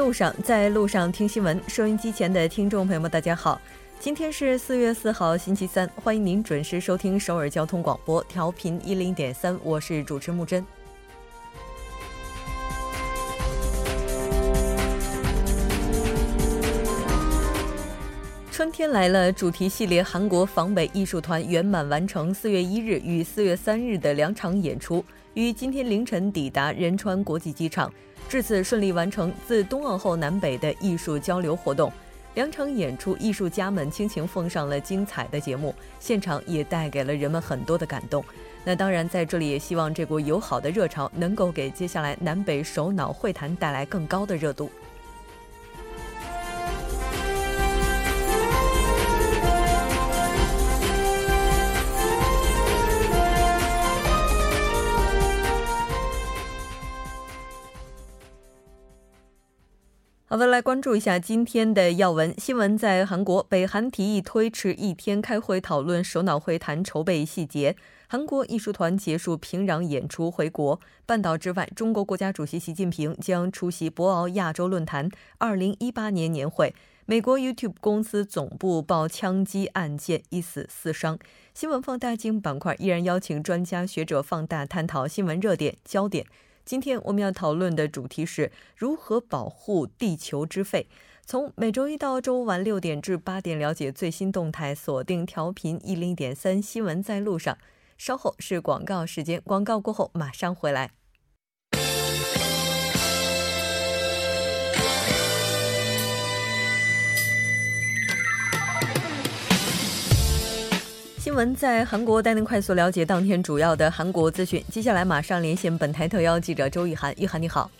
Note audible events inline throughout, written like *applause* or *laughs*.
路上，在路上听新闻。收音机前的听众朋友们，大家好，今天是四月四号，星期三，欢迎您准时收听首尔交通广播，调频一零点三，我是主持木真。春天来了，主题系列韩国防北艺术团圆满完成四月一日与四月三日的两场演出，于今天凌晨抵达仁川国际机场。至此顺利完成自冬奥后南北的艺术交流活动，两场演出，艺术家们倾情奉上了精彩的节目，现场也带给了人们很多的感动。那当然，在这里也希望这股友好的热潮能够给接下来南北首脑会谈带来更高的热度。好的，来关注一下今天的要闻新闻。在韩国，北韩提议推迟一天开会讨论首脑会谈筹备细节。韩国艺术团结束平壤演出回国。半岛之外，中国国家主席习近平将出席博鳌亚洲论坛二零一八年年会。美国 YouTube 公司总部爆枪击案件，一死四伤。新闻放大镜板块依然邀请专家学者放大探讨新闻热点焦点。今天我们要讨论的主题是如何保护地球之肺。从每周一到周五晚六点至八点，了解最新动态，锁定调频一零点三新闻在路上。稍后是广告时间，广告过后马上回来。新闻在韩国带您快速了解当天主要的韩国资讯。接下来马上连线本台特邀记者周玉涵，玉涵你好。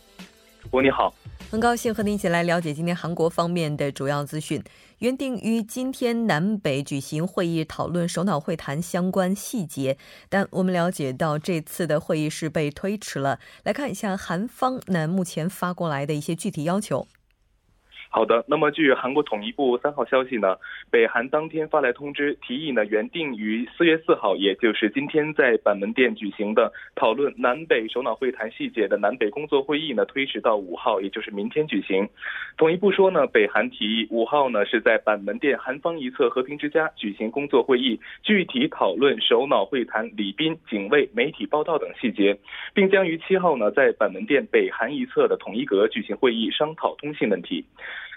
主播你好，很高兴和您一起来了解今天韩国方面的主要资讯。原定于今天南北举行会议，讨论首脑会谈相关细节，但我们了解到这次的会议是被推迟了。来看一下韩方那目前发过来的一些具体要求。好的，那么据韩国统一部三号消息呢，北韩当天发来通知，提议呢原定于四月四号，也就是今天在板门店举行的讨论南北首脑会谈细节的南北工作会议呢推迟到五号，也就是明天举行。统一部说呢，北韩提议五号呢是在板门店韩方一侧和平之家举行工作会议，具体讨论首脑会谈礼宾、警卫、媒体报道等细节，并将于七号呢在板门店北韩一侧的统一阁举行会议，商讨通信问题。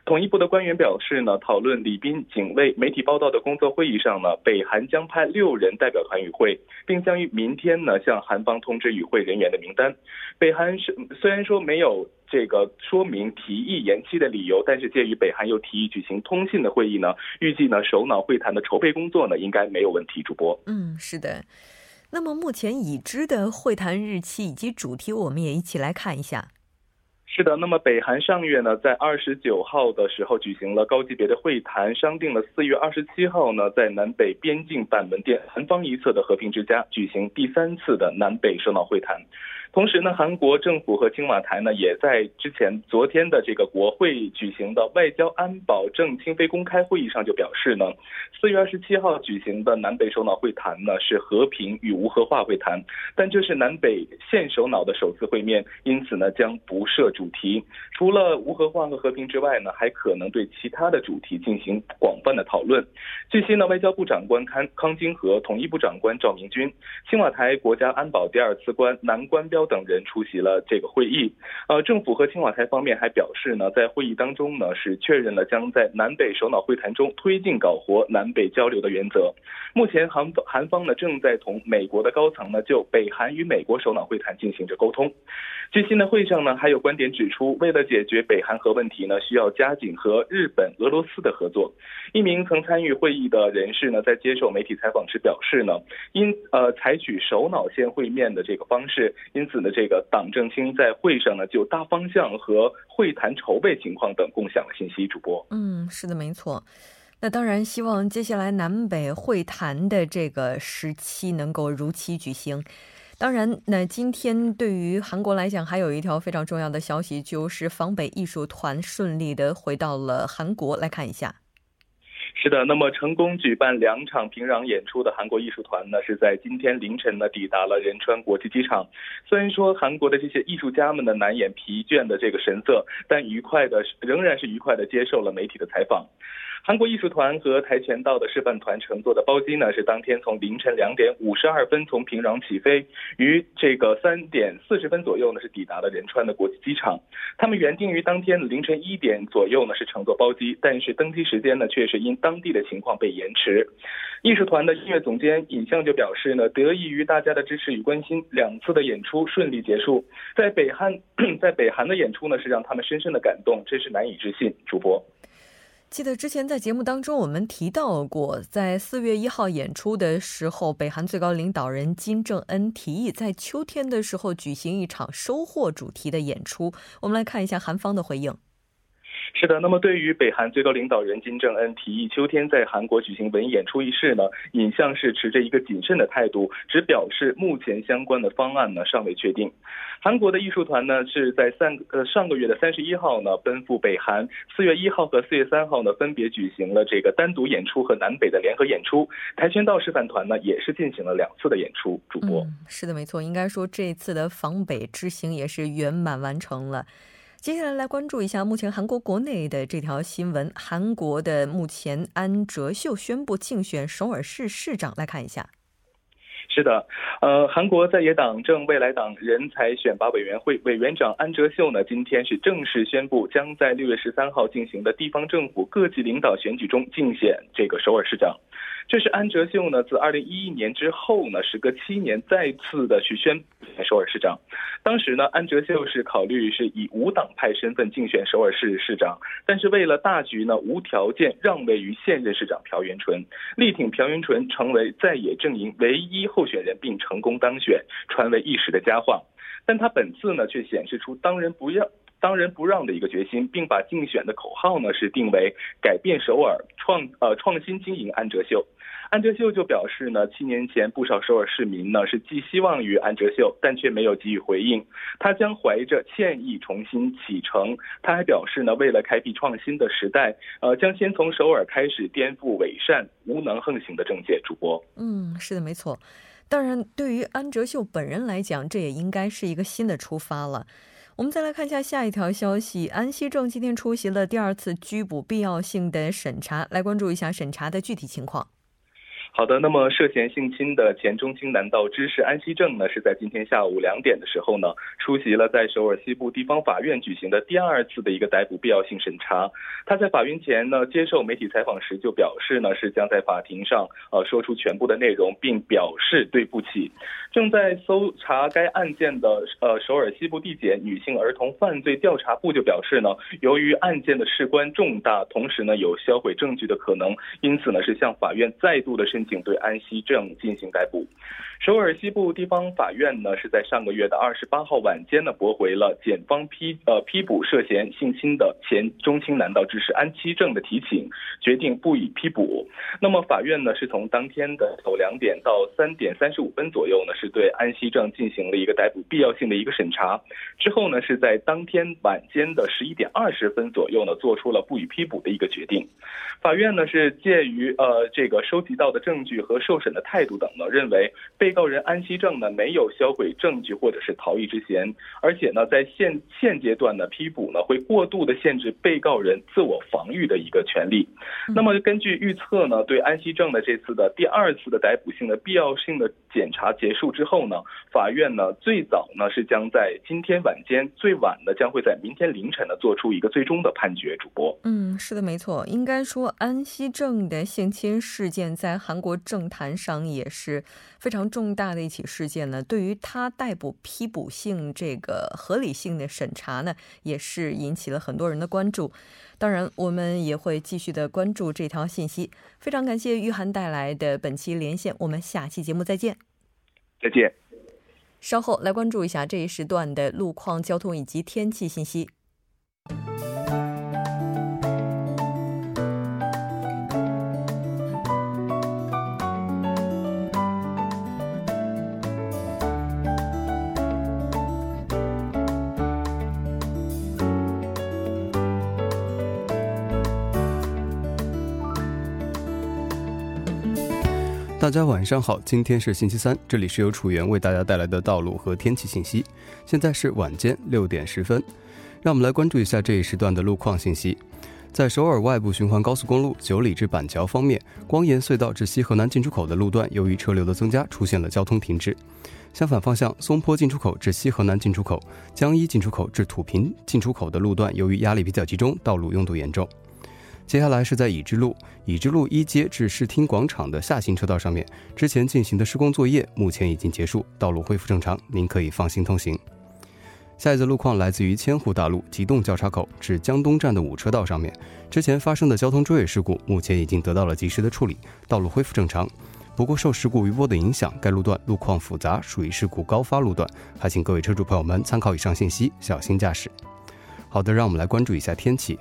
统一部的官员表示呢，讨论礼宾、警卫、媒体报道的工作会议上呢，北韩将派六人代表团与会，并将于明天呢向韩方通知与会人员的名单。北韩是虽然说没有这个说明提议延期的理由，但是鉴于北韩又提议举行通信的会议呢，预计呢首脑会谈的筹备工作呢应该没有问题。主播，嗯，是的。那么目前已知的会谈日期以及主题，我们也一起来看一下。是的，那么北韩上月呢，在二十九号的时候举行了高级别的会谈，商定了四月二十七号呢，在南北边境板门店韩方一侧的和平之家举行第三次的南北首脑会谈。同时呢，韩国政府和青瓦台呢，也在之前昨天的这个国会举行的外交安保正清非公开会议上就表示呢，四月二十七号举行的南北首脑会谈呢是和平与无核化会谈，但这是南北现首脑的首次会面，因此呢将不设主题。除了无核化和和平之外呢，还可能对其他的主题进行广泛的讨论。据悉呢，外交部长官康康金和统一部长官赵明军、青瓦台国家安保第二次官南关标。等人出席了这个会议。呃，政府和青瓦台方面还表示呢，在会议当中呢，是确认了将在南北首脑会谈中推进搞活南北交流的原则。目前韩韩方呢正在同美国的高层呢就北韩与美国首脑会谈进行着沟通。据悉呢，会上呢还有观点指出，为了解决北韩核问题呢，需要加紧和日本、俄罗斯的合作。一名曾参与会议的人士呢，在接受媒体采访时表示呢，因呃采取首脑先会面的这个方式，因此的，这个党政厅在会上呢就大方向和会谈筹备情况等共享了信息。主播，嗯，是的，没错。那当然，希望接下来南北会谈的这个时期能够如期举行。当然，那今天对于韩国来讲，还有一条非常重要的消息，就是防北艺术团顺利的回到了韩国。来看一下。是的，那么成功举办两场平壤演出的韩国艺术团呢，是在今天凌晨呢抵达了仁川国际机场。虽然说韩国的这些艺术家们呢难掩疲倦的这个神色，但愉快的仍然是愉快的接受了媒体的采访。韩国艺术团和跆拳道的示范团乘坐的包机呢，是当天从凌晨两点五十二分从平壤起飞，于这个三点四十分左右呢是抵达了仁川的国际机场。他们原定于当天凌晨一点左右呢是乘坐包机，但是登机时间呢却是因当地的情况被延迟。艺术团的音乐总监尹相就表示呢，得益于大家的支持与关心，两次的演出顺利结束。在北韩，在北韩的演出呢是让他们深深的感动，真是难以置信。主播。记得之前在节目当中，我们提到过，在四月一号演出的时候，北韩最高领导人金正恩提议在秋天的时候举行一场收获主题的演出。我们来看一下韩方的回应。是的，那么对于北韩最高领导人金正恩提议秋天在韩国举行文艺演出一事呢，尹相是持着一个谨慎的态度，只表示目前相关的方案呢尚未确定。韩国的艺术团呢是在三呃上个月的三十一号呢奔赴北韩，四月一号和四月三号呢分别举行了这个单独演出和南北的联合演出。跆拳道示范团呢也是进行了两次的演出。主播，是的，没错，应该说这次的访北之行也是圆满完成了。接下来来关注一下目前韩国国内的这条新闻。韩国的目前安哲秀宣布竞选首尔市市长，来看一下。是的，呃，韩国在野党政未来党人才选拔委员会委员长安哲秀呢，今天是正式宣布，将在六月十三号进行的地方政府各级领导选举中竞选这个首尔市长。这是安哲秀呢，自二零一一年之后呢，时隔七年再次的去宣首尔市长。当时呢，安哲秀是考虑是以无党派身份竞选首尔市市长，但是为了大局呢，无条件让位于现任市长朴元淳，力挺朴元淳成为在野阵营唯一候选人，并成功当选，传为一时的佳话。但他本次呢，却显示出当仁不让。当仁不让的一个决心，并把竞选的口号呢是定为改变首尔创呃创新经营安哲秀。安哲秀就表示呢，七年前不少首尔市民呢是寄希望于安哲秀，但却没有给予回应。他将怀着歉意重新启程。他还表示呢，为了开辟创新的时代，呃，将先从首尔开始颠覆伪善无能横行的政界。主播，嗯，是的，没错。当然，对于安哲秀本人来讲，这也应该是一个新的出发了。我们再来看一下下一条消息，安熙正今天出席了第二次拘捕必要性的审查，来关注一下审查的具体情况。好的，那么涉嫌性侵的前中青南道知事安熙正呢，是在今天下午两点的时候呢，出席了在首尔西部地方法院举行的第二次的一个逮捕必要性审查。他在法院前呢，接受媒体采访时就表示呢，是将在法庭上呃说出全部的内容，并表示对不起。正在搜查该案件的呃首尔西部地检女性儿童犯罪调查部就表示呢，由于案件的事关重大，同时呢有销毁证据的可能，因此呢是向法院再度的申。请对安熙正进行逮捕。首尔西部地方法院呢是在上个月的二十八号晚间呢驳回了检方批呃批捕涉嫌性侵的前中青南道知事安熙正的提请，决定不予批捕。那么法院呢是从当天的头两点到三点三十五分左右呢是对安熙正进行了一个逮捕必要性的一个审查，之后呢是在当天晚间的十一点二十分左右呢做出了不予批捕的一个决定。法院呢是介于呃这个收集到的证据和受审的态度等呢，认为被告人安熙正呢没有销毁证据或者是逃逸之嫌，而且呢在现现阶段呢批捕呢会过度的限制被告人自我防御的一个权利。那么根据预测呢，对安熙正的这次的第二次的逮捕性的必要性的检查结束之后呢，法院呢最早呢是将在今天晚间，最晚呢将会在明天凌晨呢做出一个最终的判决。主播，嗯，是的，没错，应该说。安熙正的性侵事件在韩国政坛上也是非常重大的一起事件呢。对于他逮捕批捕性这个合理性的审查呢，也是引起了很多人的关注。当然，我们也会继续的关注这条信息。非常感谢玉涵带来的本期连线，我们下期节目再见。再见。稍后来关注一下这一时段的路况、交通以及天气信息。大家晚上好，今天是星期三，这里是由楚源为大家带来的道路和天气信息。现在是晚间六点十分，让我们来关注一下这一时段的路况信息。在首尔外部循环高速公路九里至板桥方面，光岩隧道至西河南进出口的路段，由于车流的增加，出现了交通停滞。相反方向，松坡进出口至西河南进出口、江一进出口至土平进出口的路段，由于压力比较集中，道路拥堵严重。接下来是在已知路已知路一街至视听广场的下行车道上面，之前进行的施工作业目前已经结束，道路恢复正常，您可以放心通行。下一则路况来自于千户大路机动交叉口至江东站的五车道上面，之前发生的交通追尾事故目前已经得到了及时的处理，道路恢复正常。不过受事故余波的影响，该路段路况复杂，属于事故高发路段，还请各位车主朋友们参考以上信息，小心驾驶。好的，让我们来关注一下天气。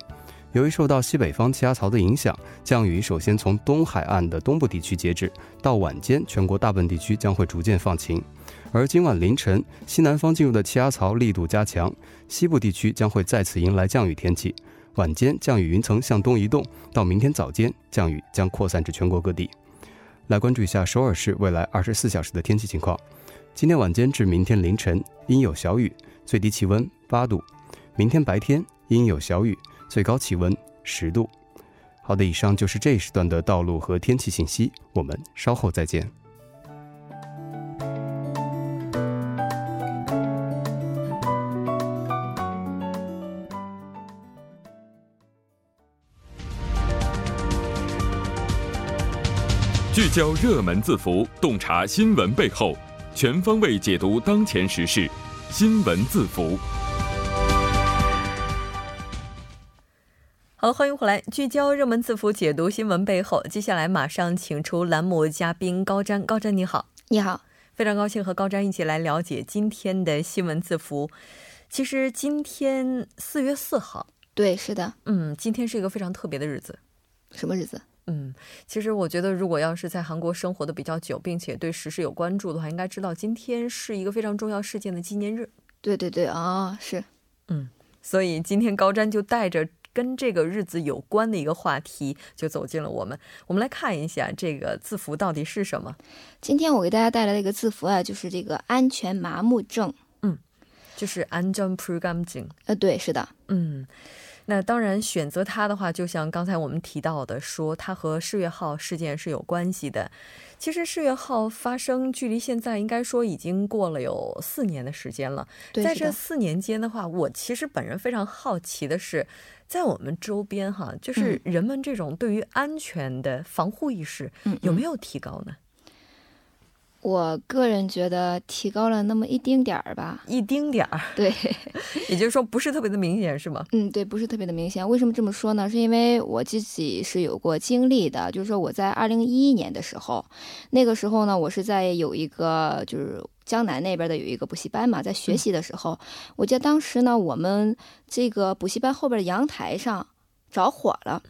由于受到西北方气压槽的影响，降雨首先从东海岸的东部地区截止，到晚间，全国大部分地区将会逐渐放晴。而今晚凌晨，西南方进入的气压槽力度加强，西部地区将会再次迎来降雨天气。晚间降雨云层向东移动，到明天早间，降雨将扩散至全国各地。来关注一下首尔市未来二十四小时的天气情况：今天晚间至明天凌晨阴有小雨，最低气温八度；明天白天阴有小雨。最高气温十度。好的，以上就是这一时段的道路和天气信息，我们稍后再见。聚焦热门字符，洞察新闻背后，全方位解读当前时事，新闻字符。好，欢迎回来，聚焦热门字符，解读新闻背后。接下来马上请出栏目嘉宾高瞻，高瞻你好，你好，非常高兴和高瞻一起来了解今天的新闻字符。其实今天四月四号，对，是的，嗯，今天是一个非常特别的日子。什么日子？嗯，其实我觉得，如果要是在韩国生活的比较久，并且对时事有关注的话，应该知道今天是一个非常重要事件的纪念日。对对对，啊，是，嗯，所以今天高瞻就带着。跟这个日子有关的一个话题，就走进了我们。我们来看一下这个字符到底是什么。今天我给大家带来的一个字符啊，就是这个安全麻木症。嗯，就是安全 programming。呃，对，是的。嗯。那当然，选择它的话，就像刚才我们提到的，说它和世越号事件是有关系的。其实世越号发生距离现在应该说已经过了有四年的时间了。在这四年间的话，我其实本人非常好奇的是，在我们周边，哈，就是人们这种对于安全的防护意识，有没有提高呢？我个人觉得提高了那么一丁点儿吧，一丁点儿，对，也就是说不是特别的明显，是吗？嗯，对，不是特别的明显。为什么这么说呢？是因为我自己是有过经历的，就是说我在二零一一年的时候，那个时候呢，我是在有一个就是江南那边的有一个补习班嘛，在学习的时候，我记得当时呢，我们这个补习班后边的阳台上着火了。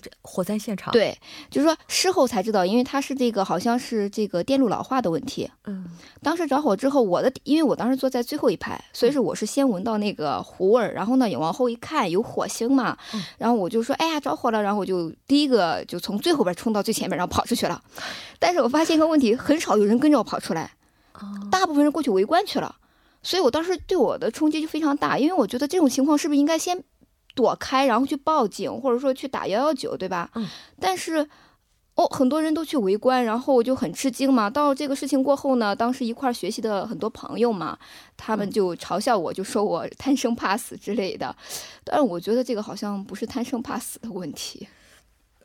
这火灾现场，对，就是说事后才知道，因为它是这个好像是这个电路老化的问题。嗯，当时着火之后，我的因为我当时坐在最后一排，所以说我是先闻到那个糊味儿，然后呢也往后一看有火星嘛，然后我就说哎呀着火了，然后我就第一个就从最后边冲到最前面，然后跑出去了。但是我发现一个问题，很少有人跟着我跑出来，大部分人过去围观去了，所以我当时对我的冲击就非常大，因为我觉得这种情况是不是应该先。躲开，然后去报警，或者说去打幺幺九，对吧？嗯。但是，哦，很多人都去围观，然后我就很吃惊嘛。到这个事情过后呢，当时一块学习的很多朋友嘛，他们就嘲笑我，就说我贪生怕死之类的。但是我觉得这个好像不是贪生怕死的问题。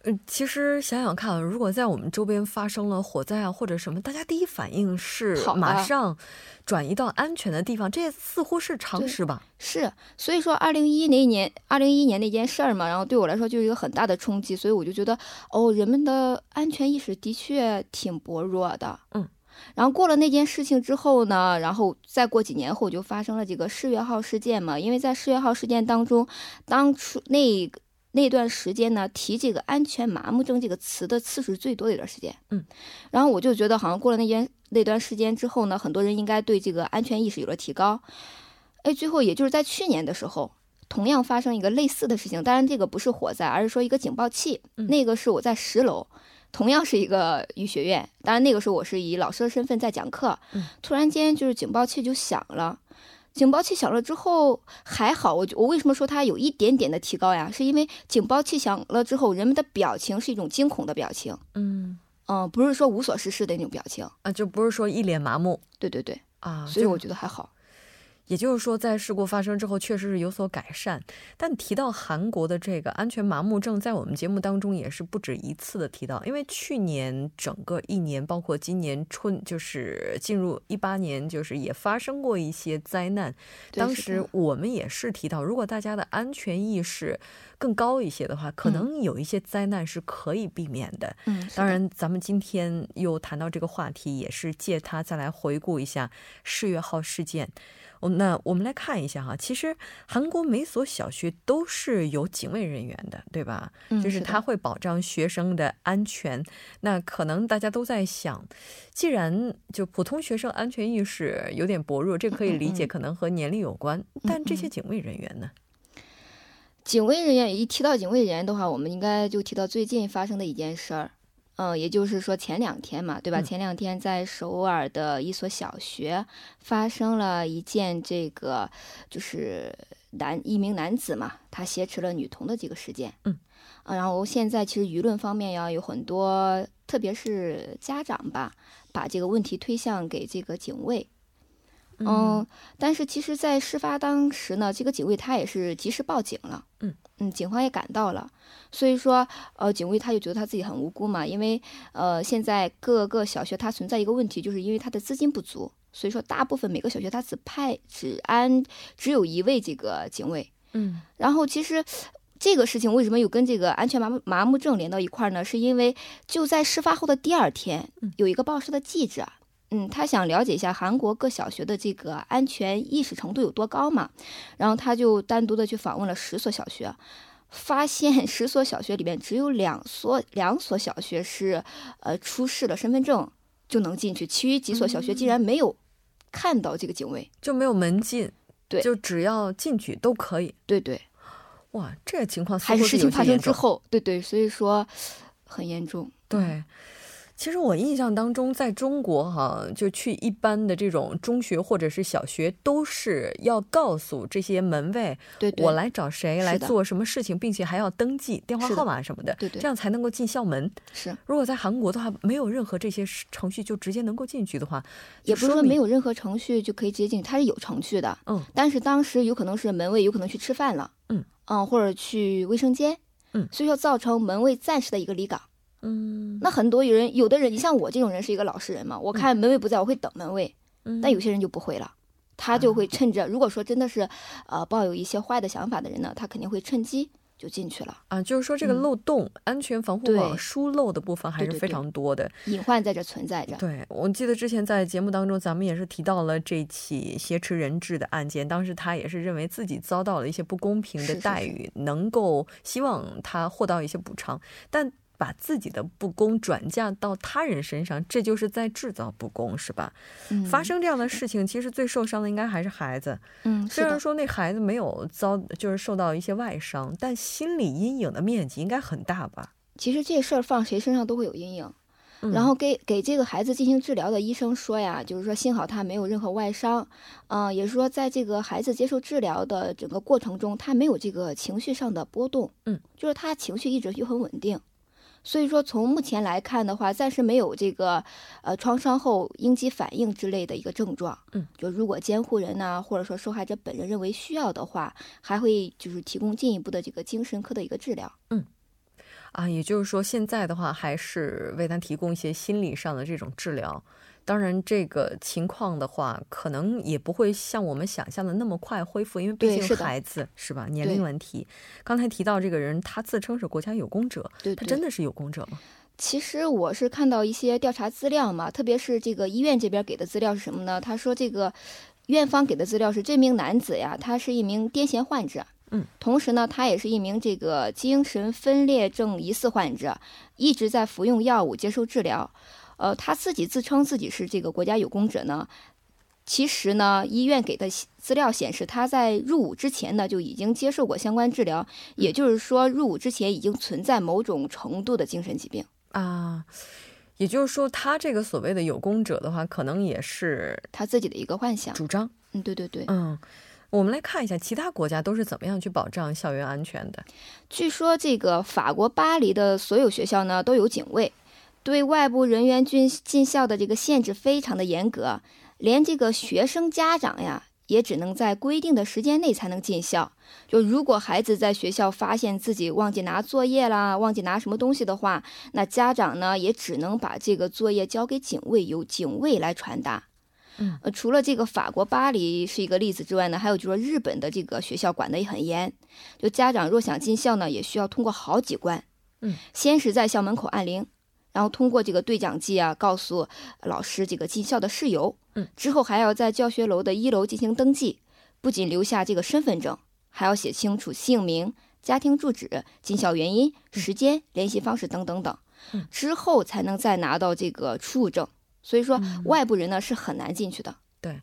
嗯，其实想想看，如果在我们周边发生了火灾啊或者什么，大家第一反应是马上转移到安全的地方，这似乎是常识吧？是，所以说二零一那一年，二零一一年那件事儿嘛，然后对我来说就是一个很大的冲击，所以我就觉得，哦，人们的安全意识的确挺薄弱的。嗯，然后过了那件事情之后呢，然后再过几年后就发生了这个世越号事件嘛，因为在世越号事件当中，当初那个。那段时间呢，提这个“安全麻木症”这个词的次数最多的一段时间。嗯，然后我就觉得，好像过了那间那段时间之后呢，很多人应该对这个安全意识有了提高。哎，最后也就是在去年的时候，同样发生一个类似的事情，当然这个不是火灾，而是说一个警报器。那个是我在十楼。同样是一个医学院，当然那个时候我是以老师的身份在讲课，嗯突然间就是警报器就响了。警报器响了之后还好，我我为什么说它有一点点的提高呀？是因为警报器响了之后，人们的表情是一种惊恐的表情，嗯嗯，不是说无所事事的那种表情。啊，就不是说一脸麻木对对对，啊，所以我觉得还好。也就是说，在事故发生之后，确实是有所改善。但提到韩国的这个安全麻木症，在我们节目当中也是不止一次的提到，因为去年整个一年，包括今年春，就是进入一八年，就是也发生过一些灾难。当时我们也是提到，如果大家的安全意识更高一些的话，可能有一些灾难是可以避免的。嗯，当，然，咱们今天又谈到这个话题，也是借它再来回顾一下世越号事件。我那我们来看一下哈，其实韩国每所小学都是有警卫人员的，对吧？嗯就是的他会保障学生的安全。那可能大家都在想，既然就普通学生安全意识有点薄弱，这可以理解，可能和年龄有关。但这些警卫人员呢？警卫人员一提到警卫人员的话，我们应该就提到最近发生的一件事儿。嗯，也就是说前两天嘛，对吧？嗯前两天在首尔的一所小学发生了一件这个就是男一名男子嘛，他挟持了女童的这个事件。嗯，啊，然后现在其实舆论方面呀有很多，特别是家长吧，把这个问题推向给这个警卫。嗯，但是其实，在事发当时呢，这个警卫他也是及时报警了。嗯嗯，警方也赶到了，所以说，呃，警卫他就觉得他自己很无辜嘛，因为呃，现在各个小学它存在一个问题，就是因为它的资金不足，所以说大部分每个小学它只派只安只有一位这个警卫。嗯然后其实。这个事情为什么有跟这个安全麻木麻木症连到一块儿呢？是因为就在事发后的第二天嗯，有一个报社的记者，嗯，他想了解一下韩国各小学的这个安全意识程度有多高嘛，然后他就单独的去访问了十所小学，发现十所小学里面只有两所两所小学是呃出示了身份证就能进去，其余几所小学竟然没有看到这个警卫。就没有门禁，对就只要进去都可以。对对，哇，这个情况还是事情发生之后，对对，所以说很严重。对，其实我印象当中，在中国哈，就去一般的这种中学或者是小学，都是要告诉这些门卫，对对，我来找谁来做什么事情，并且还要登记电话号码什么的，对对这样才能够进校门。是如果在韩国的话，没有任何这些程序就直接能够进去的话，也不是说没有任何程序就可以直接进去，它是有程序的。嗯，但是当时有可能是门卫有可能去吃饭了，嗯或者去卫生间，嗯所以说造成门卫暂时的一个离岗。嗯，那很多有人，有的人，你像我这种人是一个老实人嘛，我看门卫不在，我会等门卫，嗯但有些人就不会了。他就会趁着，如果说真的是，呃，抱有一些坏的想法的人呢，他肯定会趁机就进去了，啊，就是说这个嗯漏洞、安全防护网疏漏的部分还是非对对对常多的。隐患在这存在着。对，我记得之前在节目当中，咱们也是提到了这起挟持人质的案件。当时他也是认为自己遭到了一些不公平的是是是待遇，能够希望他获到一些补偿，但把自己的不公转嫁到他人身上，这就是在制造不公，是吧？嗯，发生这样的事情，其实最受伤的应该还是孩子。嗯，虽然说那孩子没有遭，就是受到一些外伤，但心理阴影的面积应该很大吧？其实这事儿放谁身上都会有阴影。嗯然后给给这个孩子进行治疗的医生说呀，就是说幸好他没有任何外伤，嗯、也是说在这个孩子接受治疗的整个过程中，他没有这个情绪上的波动，嗯，就是他情绪一直就很稳定。所以说，从目前来看的话，暂时没有这个呃创伤后应激反应之类的一个症状。嗯，就如果监护人呐、或者说受害者本人认为需要的话，还会就是提供进一步的这个精神科的一个治疗。嗯啊，也就是说，现在的话还是为他提供一些心理上的这种治疗。当然，这个情况的话，可能也不会像我们想象的那么快恢复，因为毕竟是的孩子是吧，年龄问题。刚才提到这个人，他自称是国家有功者，对对，他真的是有功者吗？其实我是看到一些调查资料嘛，特别是这个医院这边给的资料是什么呢？他说这个院方给的资料是这名男子呀，他是一名癫痫患者，嗯，同时呢，他也是一名这个精神分裂症疑似患者，一直在服用药物接受治疗。呃，他自己自称自己是这个国家有功者呢。其实呢，医院给的资料显示，他在入伍之前呢就已经接受过相关治疗，也就是说，入伍之前已经存在某种程度的精神疾病。啊。也就是说，他这个所谓的有功者的话，可能也是他自己的一个幻想主张。嗯，对对对。嗯，我们来看一下其他国家都是怎么样去保障校园安全的。据说这个法国巴黎的所有学校呢都有警卫，对外部人员进进校的这个限制非常的严格，连这个学生家长呀。也只能在规定的时间内才能进校。就如果孩子在学校发现自己忘记拿作业啦，忘记拿什么东西的话，那家长呢也只能把这个作业交给警卫，由警卫来传达。嗯，呃，除了这个法国巴黎是一个例子之外呢，还有就是说日本的这个学校管得也很严。就家长若想进校呢，也需要通过好几关。嗯，先是在校门口按铃。然后通过这个对讲机啊，告诉老师这个进校的事由。嗯，之后还要在教学楼的一楼进行登记，不仅留下这个身份证，还要写清楚姓名、家庭住址、进校原因、时间、联系方式等等等。嗯，之后才能再拿到这个出入证。所以说，外部人呢是很难进去的。对。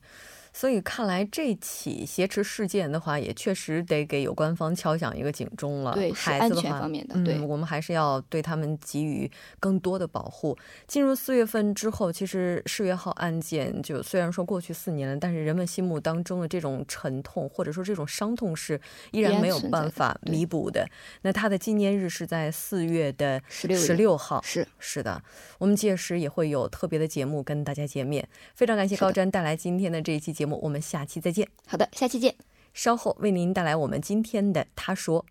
所以看来这起挟持事件的话，也确实得给有关方敲响一个警钟了。对，是安全方面的。对，我们还是要对他们给予更多的保护。进入四月份之后，其实世越号案件就虽然说过去四年了，但是人们心目当中的这种沉痛或者说这种伤痛是依然没有办法弥补的。那他的纪念日是在四月的十六十六号。是是的，我们届时也会有特别的节目跟大家见面。非常感谢高瞻带来今天的这一期节目。节目，我们下期再见。好的，下期见。稍后为您带来我们今天的他说。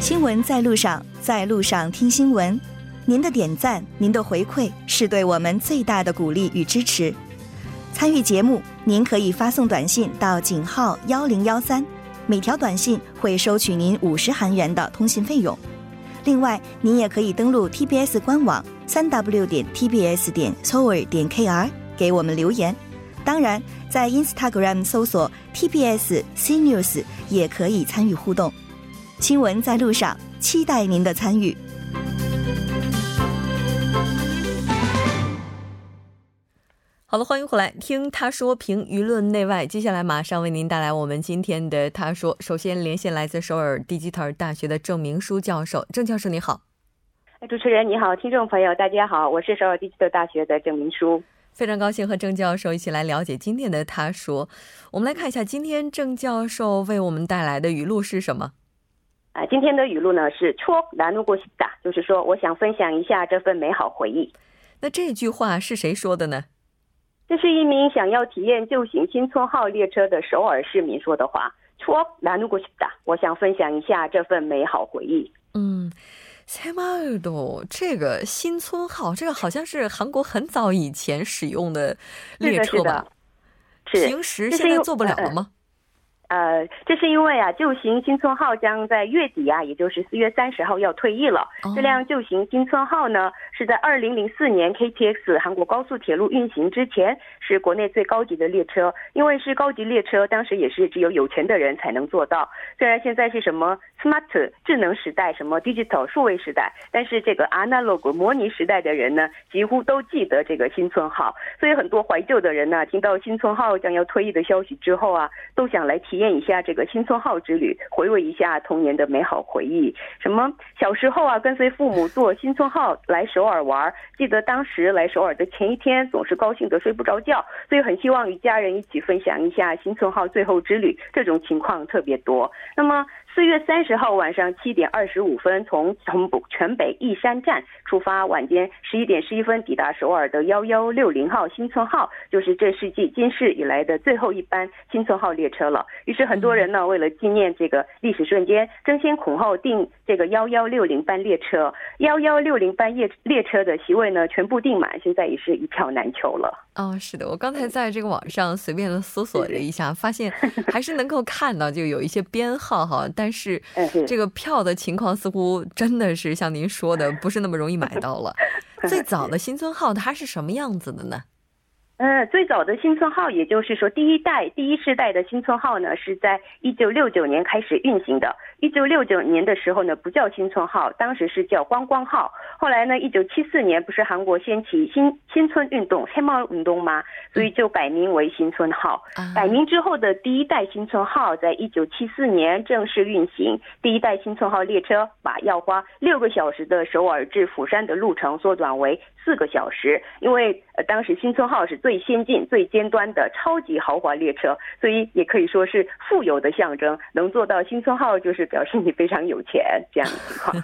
新闻在路上，在路上听新闻。您的点赞，您的回馈，是对我们最大的鼓励与支持。参与节目，您可以发送短信到井号幺零幺三。每条短信会收取您五十韩元的通信费用。另外，您也可以登录 TBS 官网三 W 点 TBS 点 s o r 点 KR 给我们留言。当然，在 Instagram 搜索 TBS CNews 也可以参与互动。新闻在路上，期待您的参与。好了，欢迎回来听他说评舆论内外。接下来马上为您带来我们今天的他说。首先连线来自首尔 Digital 大学的郑明书教授，郑教授你好。哎，主持人你好，听众朋友大家好，我是首尔 Digital 大学的郑明书，非常高兴和郑教授一起来了解今天的他说。我们来看一下今天郑教授为我们带来的语录是什么？啊，今天的语录呢是“戳南路过西达”，就是说我想分享一下这份美好回忆。那这句话是谁说的呢？这是一名想要体验旧型新村号列车的首尔市民说的话。我想分享一下这份美好回忆。嗯，塞马尔多这个新村号，这个好像是韩国很早以前使用的列车吧？是平时现在做不了了吗？呃，这是因为啊，旧型新村号将在月底啊，也就是四月三十号要退役了。这辆旧型新村号呢，是在二零零四年 KTX 韩国高速铁路运行之前，是国内最高级的列车。因为是高级列车，当时也是只有有钱的人才能做到。虽然现在是什么 smart 智能时代，什么 digital 数位时代，但是这个 analog 模拟时代的人呢，几乎都记得这个新村号。所以很多怀旧的人呢，听到新村号将要退役的消息之后啊，都想来体。体念一下这个新村号之旅，回味一下童年的美好回忆。什么小时候啊，跟随父母坐新村号来首尔玩，记得当时来首尔的前一天总是高兴的睡不着觉，所以很希望与家人一起分享一下新村号最后之旅。这种情况特别多。那么。四月三十号晚上七点二十五分，从从全北义山站出发，晚间十一点十一分抵达首尔的幺幺六零号新村号，就是这世纪今世以来的最后一班新村号列车了。于是很多人呢，为了纪念这个历史瞬间，争先恐后订这个幺幺六零班列车。幺幺六零班列列车的席位呢，全部订满，现在也是一票难求了。哦，是的，我刚才在这个网上随便的搜索了一下，发现还是能够看到，就有一些编号哈，但。但是这个票的情况似乎真的是像您说的，不是那么容易买到了。*laughs* 最早的新村号它是什么样子的呢？呃，最早的新村号，也就是说第一代、第一世代的新村号呢，是在一九六九年开始运行的。一九六九年的时候呢，不叫新村号，当时是叫观光号。后来呢，一九七四年不是韩国掀起新新村运动黑猫运动吗，所以就改名为新村号。改名之后的第一代新村号，在一九七四年正式运行。第一代新村号列车把要花六个小时的首尔至釜山的路程缩短为四个小时，因为呃当时新村号是最先进、最尖端的超级豪华列车，所以也可以说是富有的象征。能做到新村号，就是表示你非常有钱这样的情况。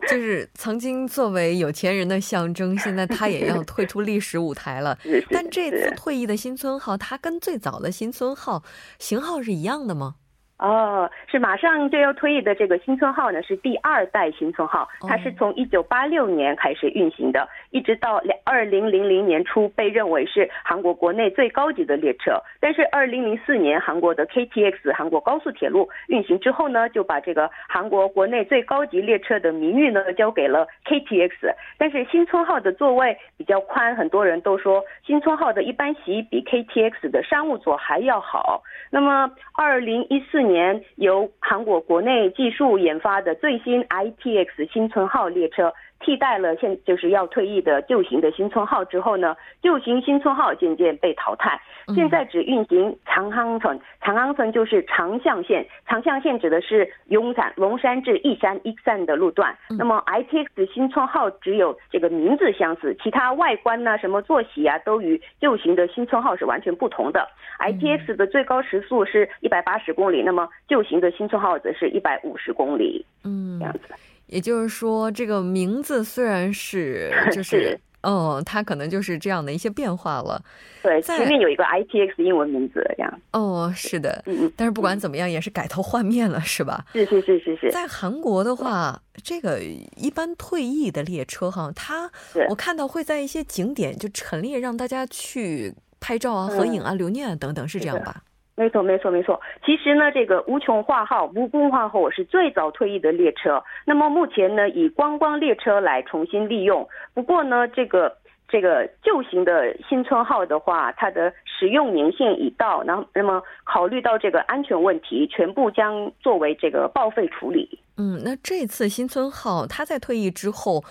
*laughs* 就是曾经作为有钱人的象征，现在他也要退出历史舞台了。*laughs* 但这次退役的新村号，它跟最早的新村号型号是一样的吗？哦，是马上就要退役的这个新村号呢，是第二代新村号，它是从一九八六年开始运行的，一直到两二零零零年初被认为是韩国国内最高级的列车。但是二零零四年韩国的 KTX 韩国高速铁路运行之后呢，就把这个韩国国内最高级列车的名誉呢交给了 KTX。但是新村号的座位比较宽，很多人都说新村号的一般席比 KTX 的商务座还要好。那么二零一四。年由韩国国内技术研发的最新 ITX 新村号列车替代了现就是要退役的旧型的新村号之后呢，旧型新村号渐渐被淘汰，现在只运行长航村，长航村就是长象线，长象线指的是永山龙山至义山一山的路段。那么 ITX 新村号只有这个名字相似，其他外观呢，什么坐席啊，都与旧型的新村号是完全不同的。ITX 的最高时速是一百八十公里，那么旧型的新村号则是一百五十公里。嗯，这样子。也就是说，这个名字虽然是 *laughs* 就是，哦，它可能就是这样的一些变化了。对，前面有一个 ITX 英文名字这样。哦，是的，嗯嗯。但是不管怎么样，也是改头换面了，是吧？是是是是是。在韩国的话，这个一般退役的列车哈，它我看到会在一些景点就陈列，让大家去拍照啊、合影啊、留念啊等等，是这样吧？没错，没错，没错。其实呢，这个无穷化号、无功化后是最早退役的列车。那么目前呢，以观光列车来重新利用。不过呢，这个这个旧型的新村号的话，它的使用年限已到，那那么考虑到这个安全问题，全部将作为这个报废处理。嗯，那这次新村号它在退役之后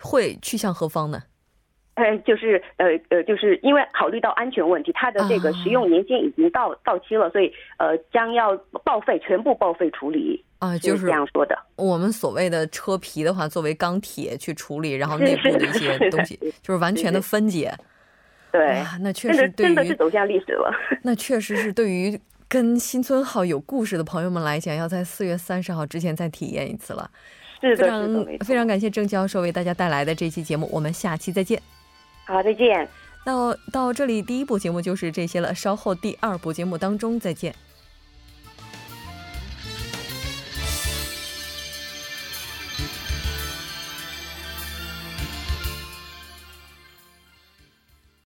会去向何方呢？呃，就是呃呃，就是因为考虑到安全问题，它的这个使用年限已经到到期了，所以呃将要报废，全部报废处理啊，就是这样说的。我们所谓的车皮的话，作为钢铁去处理，然后内部的一些东西就是完全的分解。对，那确实真的是走向历史了。*laughs* 那确实是对于跟新村号有故事的朋友们来讲，要在四月三十号之前再体验一次了。是的，非常非常感谢郑教授为大家带来的这期节目，我们下期再见。好，再见。那到这里，第一部节目就是这些了。稍后第二部节目当中再见。